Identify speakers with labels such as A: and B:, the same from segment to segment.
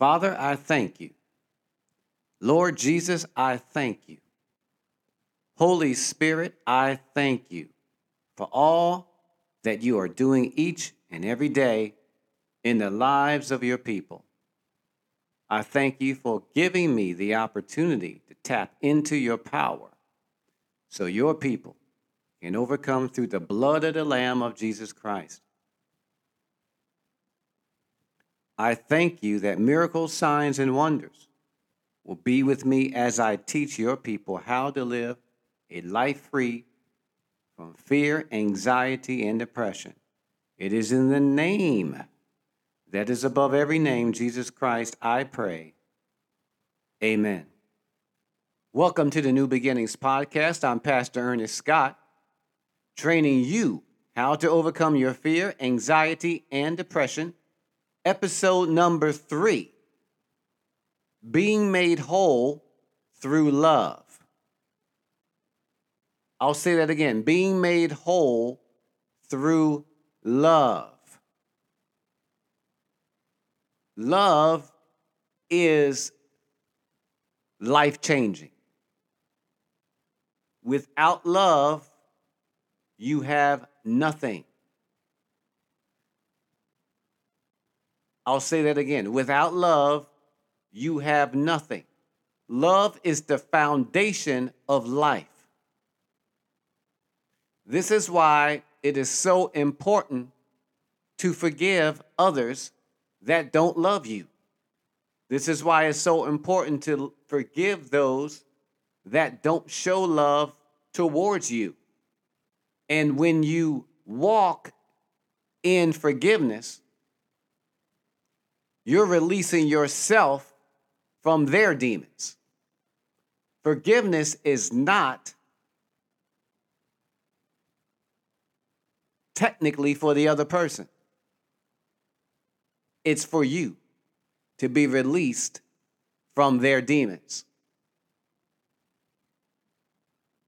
A: Father, I thank you. Lord Jesus, I thank you. Holy Spirit, I thank you for all that you are doing each and every day in the lives of your people. I thank you for giving me the opportunity to tap into your power so your people can overcome through the blood of the Lamb of Jesus Christ. I thank you that miracles, signs, and wonders will be with me as I teach your people how to live a life free from fear, anxiety, and depression. It is in the name that is above every name, Jesus Christ, I pray. Amen. Welcome to the New Beginnings Podcast. I'm Pastor Ernest Scott, training you how to overcome your fear, anxiety, and depression. Episode number three Being Made Whole Through Love. I'll say that again being made whole through love. Love is life changing. Without love, you have nothing. I'll say that again. Without love, you have nothing. Love is the foundation of life. This is why it is so important to forgive others that don't love you. This is why it's so important to forgive those that don't show love towards you. And when you walk in forgiveness, you're releasing yourself from their demons. Forgiveness is not technically for the other person. It's for you to be released from their demons.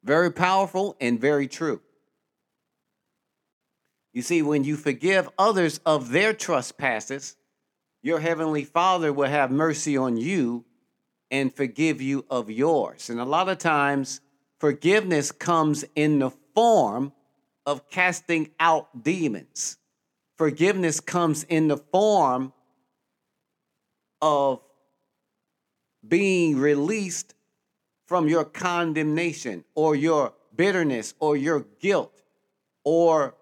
A: Very powerful and very true. You see, when you forgive others of their trespasses, your heavenly Father will have mercy on you and forgive you of yours. And a lot of times, forgiveness comes in the form of casting out demons. Forgiveness comes in the form of being released from your condemnation or your bitterness or your guilt or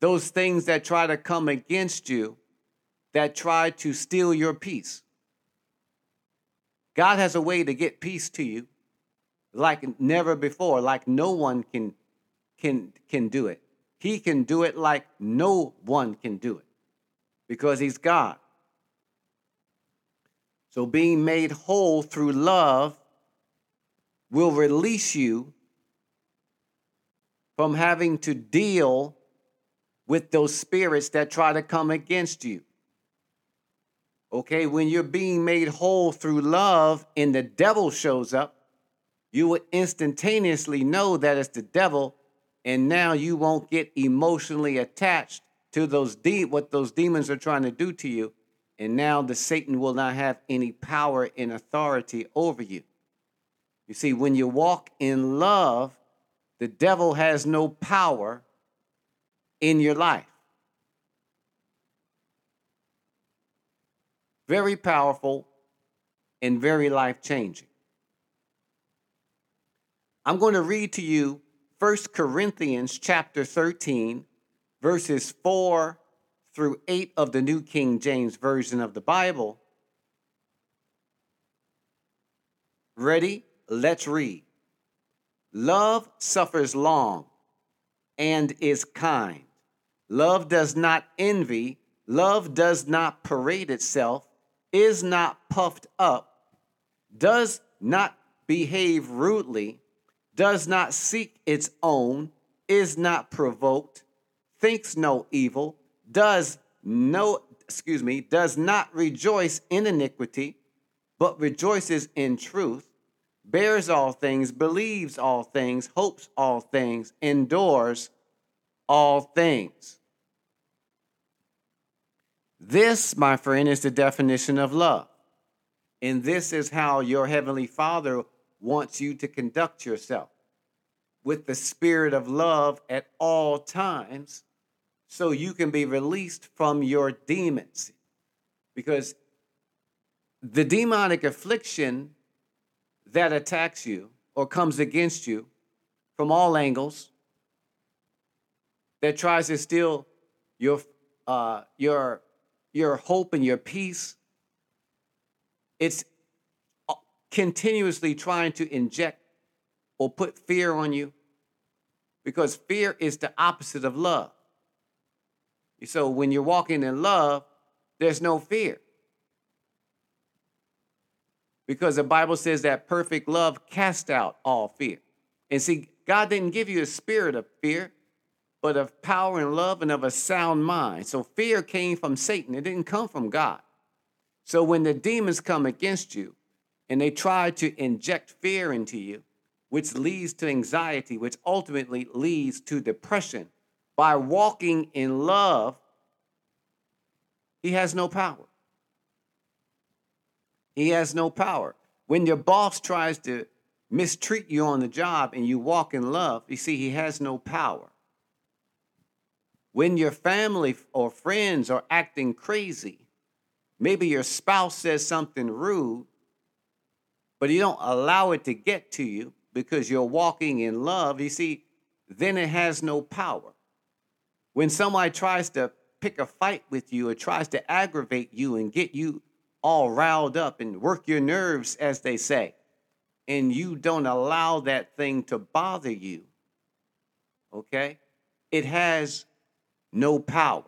A: those things that try to come against you that try to steal your peace. God has a way to get peace to you like never before, like no one can can can do it. He can do it like no one can do it because he's God. So being made whole through love will release you from having to deal with those spirits that try to come against you. Okay, when you're being made whole through love and the devil shows up, you would instantaneously know that it's the devil and now you won't get emotionally attached to those de- what those demons are trying to do to you and now the satan will not have any power and authority over you. You see when you walk in love the devil has no power in your life very powerful and very life changing i'm going to read to you 1 Corinthians chapter 13, verses 4 through 8 of the New King James Version of the Bible. Ready? Let's read. Love suffers long and is kind. Love does not envy. Love does not parade itself, is not puffed up, does not behave rudely does not seek its own, is not provoked, thinks no evil, does no, excuse me, does not rejoice in iniquity, but rejoices in truth, bears all things, believes all things, hopes all things, endures all things. This, my friend, is the definition of love. And this is how your Heavenly Father wants you to conduct yourself with the spirit of love at all times so you can be released from your demons. Because the demonic affliction that attacks you or comes against you from all angles, that tries to steal your, uh, your, your hope and your peace, it's uh, continuously trying to inject or put fear on you because fear is the opposite of love. So when you're walking in love, there's no fear. Because the Bible says that perfect love casts out all fear. And see, God didn't give you a spirit of fear, but of power and love and of a sound mind. So fear came from Satan, it didn't come from God. So when the demons come against you and they try to inject fear into you, which leads to anxiety, which ultimately leads to depression, by walking in love, he has no power. He has no power. When your boss tries to mistreat you on the job and you walk in love, you see, he has no power. When your family or friends are acting crazy, maybe your spouse says something rude, but you don't allow it to get to you because you're walking in love, you see, then it has no power. When somebody tries to pick a fight with you or tries to aggravate you and get you all riled up and work your nerves, as they say, and you don't allow that thing to bother you, okay, it has no power.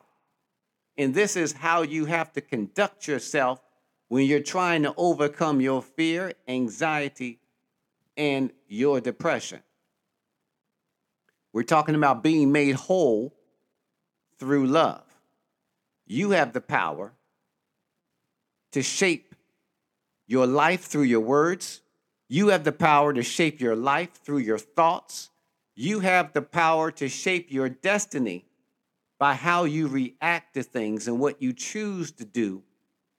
A: And this is how you have to conduct yourself when you're trying to overcome your fear, anxiety, and your depression. We're talking about being made whole through love. You have the power to shape your life through your words. You have the power to shape your life through your thoughts. You have the power to shape your destiny by how you react to things and what you choose to do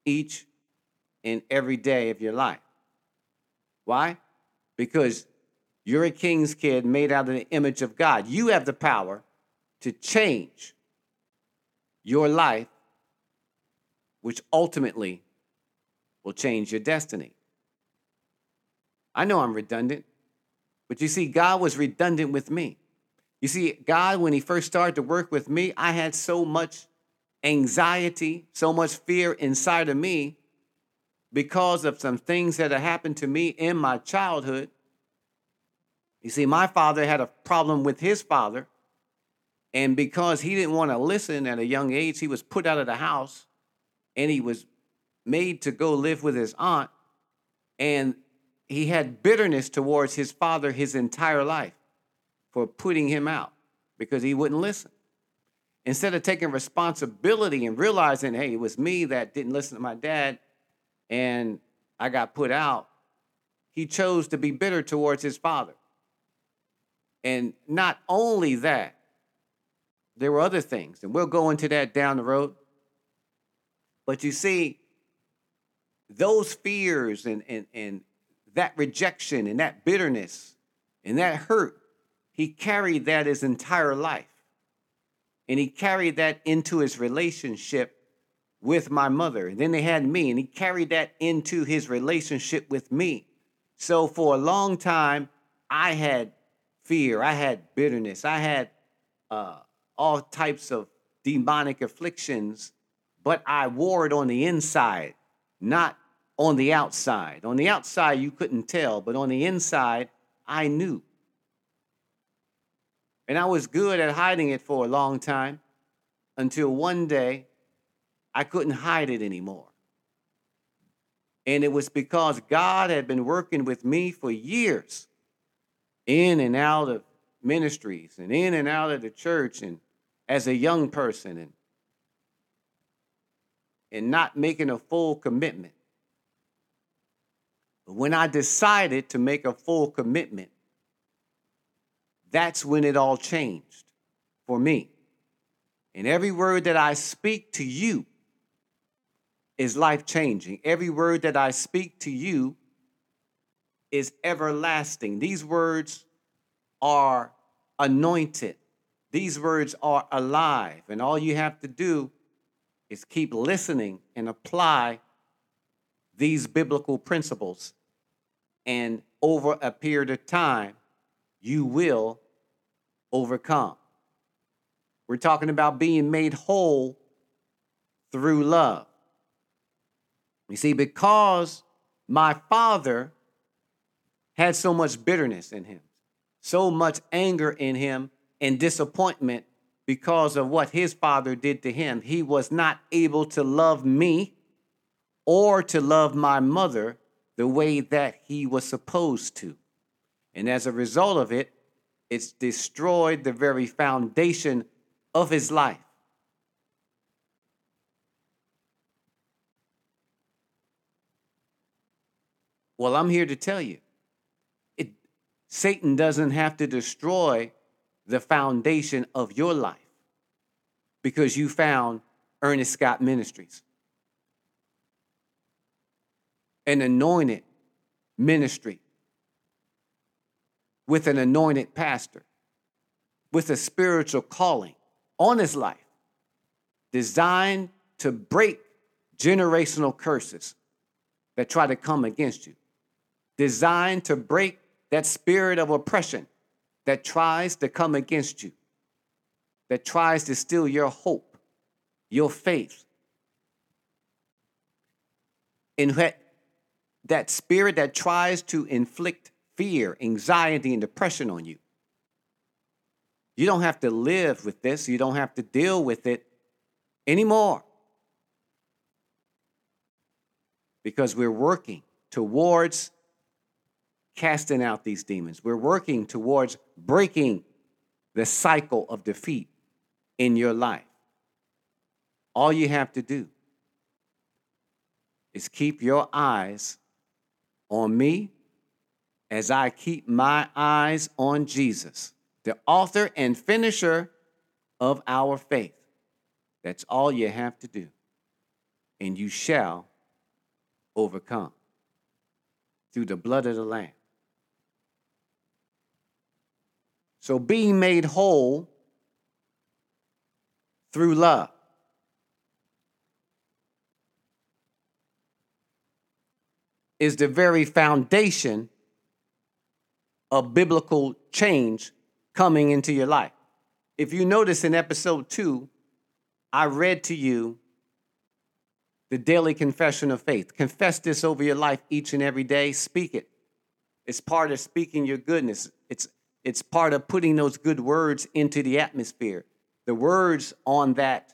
A: each and every day of your life. Why? Because you're a king's kid made out of the image of God. You have the power to change your life which ultimately will change your destiny. I know I'm redundant, but you see, God was redundant with me. You see, God, when He first started to work with me, I had so much anxiety, so much fear inside of me because of some things that had happened to me in my childhood. You see, my father had a problem with his father, and because he didn't want to listen at a young age, he was put out of the house and he was made to go live with his aunt, and he had bitterness towards his father his entire life for putting him out because he wouldn't listen. Instead of taking responsibility and realizing, hey, it was me that didn't listen to my dad and I got put out, he chose to be bitter towards his father. And not only that, there were other things, and we'll go into that down the road. But you see, those fears and, and, and that rejection and that bitterness and that hurt, he carried that his entire life. And he carried that into his relationship with my mother. And then they had me, and he carried that into his relationship with me. So for a long time, I had fear, I had bitterness, I had uh, all types of demonic afflictions but I wore it on the inside, not on the outside. On the outside, you couldn't tell, but on the inside, I knew. And I was good at hiding it for a long time until one day I couldn't hide it anymore. And it was because God had been working with me for years, in and out of ministries and in and out of the church and as a young person and and not making a full commitment. But when I decided to make a full commitment, that's when it all changed for me. And every word that I speak to you is life changing. Every word that I speak to you is everlasting. These words are anointed. These words are alive. And all you have to do is keep listening and apply these biblical principles. And over a period of time, you will overcome. We're talking about being made whole through love. You see, because my father had so much bitterness in him, so much anger in him, and disappointment because of what his father did to him, he was not able to love me or to love my mother the way that he was supposed to. And as a result of it, it's destroyed the very foundation of his life. Well, I'm here to tell you it, Satan doesn't have to destroy the foundation of your life because you found Ernest Scott Ministries, an anointed ministry with an anointed pastor, with a spiritual calling on his life, designed to break generational curses that try to come against you designed to break that spirit of oppression that tries to come against you, that tries to steal your hope, your faith. And that, that spirit that tries to inflict fear, anxiety, and depression on you. You don't have to live with this, you don't have to deal with it anymore. Because we're working towards casting out these demons. We're working towards breaking the cycle of defeat in your life. All you have to do is keep your eyes on me as I keep my eyes on Jesus, the author and finisher of our faith. That's all you have to do. And you shall overcome through the blood of the Lamb. So being made whole through love. Is the very foundation of biblical change coming into your life. If you notice in episode two, I read to you the daily confession of faith. Confess this over your life each and every day. Speak it. It's part of speaking your goodness. It's it's part of putting those good words into the atmosphere. The words on that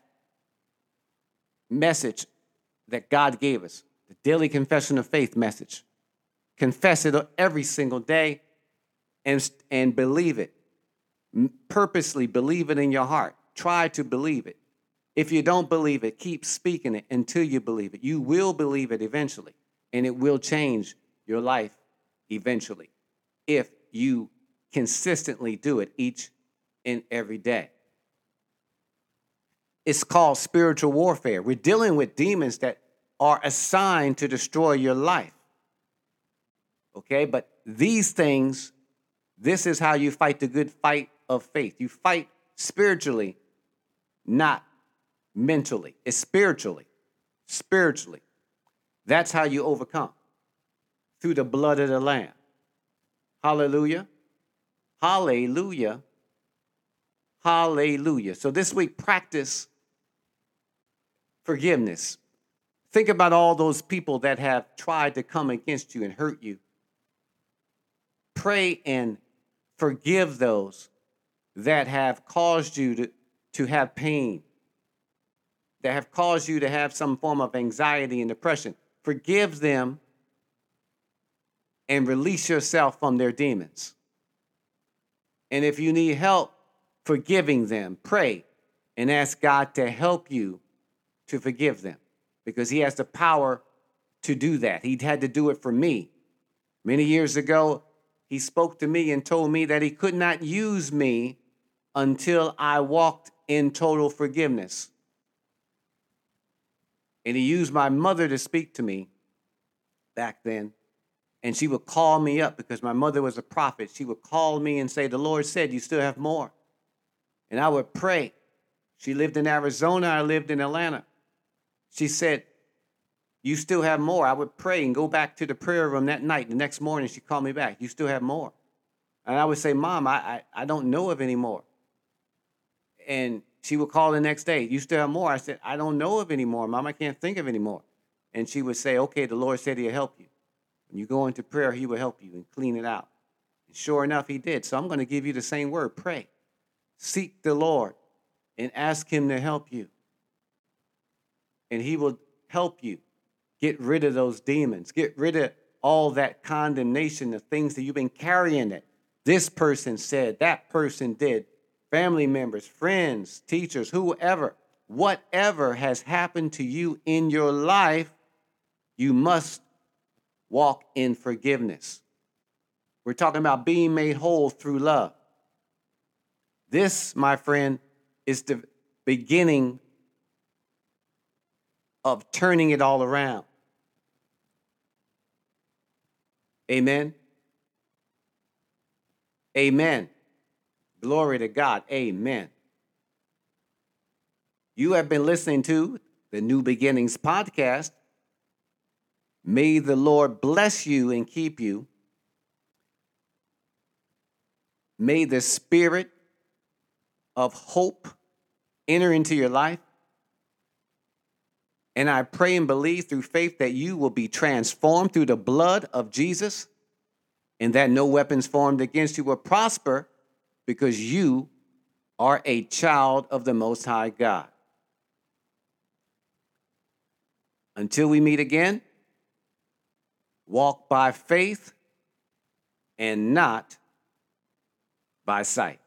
A: message that God gave us, the daily confession of faith message. Confess it every single day and, and believe it. Purposely believe it in your heart. Try to believe it. If you don't believe it, keep speaking it until you believe it. You will believe it eventually, and it will change your life eventually if you consistently do it each and every day. It's called spiritual warfare. We're dealing with demons that are assigned to destroy your life. Okay, but these things, this is how you fight the good fight of faith. You fight spiritually, not mentally. It's spiritually. Spiritually. That's how you overcome through the blood of the Lamb. Hallelujah. Hallelujah. Hallelujah. So this week, practice forgiveness. Think about all those people that have tried to come against you and hurt you. Pray and forgive those that have caused you to, to have pain, that have caused you to have some form of anxiety and depression. Forgive them and release yourself from their demons. And if you need help forgiving them, pray and ask God to help you to forgive them because He has the power to do that. He had to do it for me. Many years ago, He spoke to me and told me that He could not use me until I walked in total forgiveness. And he used my mother to speak to me back then. And she would call me up because my mother was a prophet. She would call me and say, The Lord said, You still have more. And I would pray. She lived in Arizona, I lived in Atlanta. She said, You still have more. I would pray and go back to the prayer room that night. The next morning, she called me back, You still have more. And I would say, Mom, I, I, I don't know of any more. And she would call the next day, You still have more? I said, I don't know of any more, Mom. I can't think of any more. And she would say, Okay, the Lord said he'll help you. When you go into prayer, he will help you and clean it out. And sure enough, he did. So I'm going to give you the same word pray. Seek the Lord and ask him to help you. And he will help you get rid of those demons, get rid of all that condemnation, the things that you've been carrying it. this person said, that person did, family members, friends, teachers, whoever, whatever has happened to you in your life, you must walk in forgiveness. We're talking about being made whole through love. This, my friend, is the beginning of turning it all around. Amen. Amen. Glory to God. Amen. You have been listening to the New Beginnings podcast. May the Lord bless you and keep you. May the spirit of hope enter into your life. And I pray and believe through faith that you will be transformed through the blood of Jesus and that no weapons formed against you will prosper because you are a child of the Most High God. Until we meet again, walk by faith and not by sight.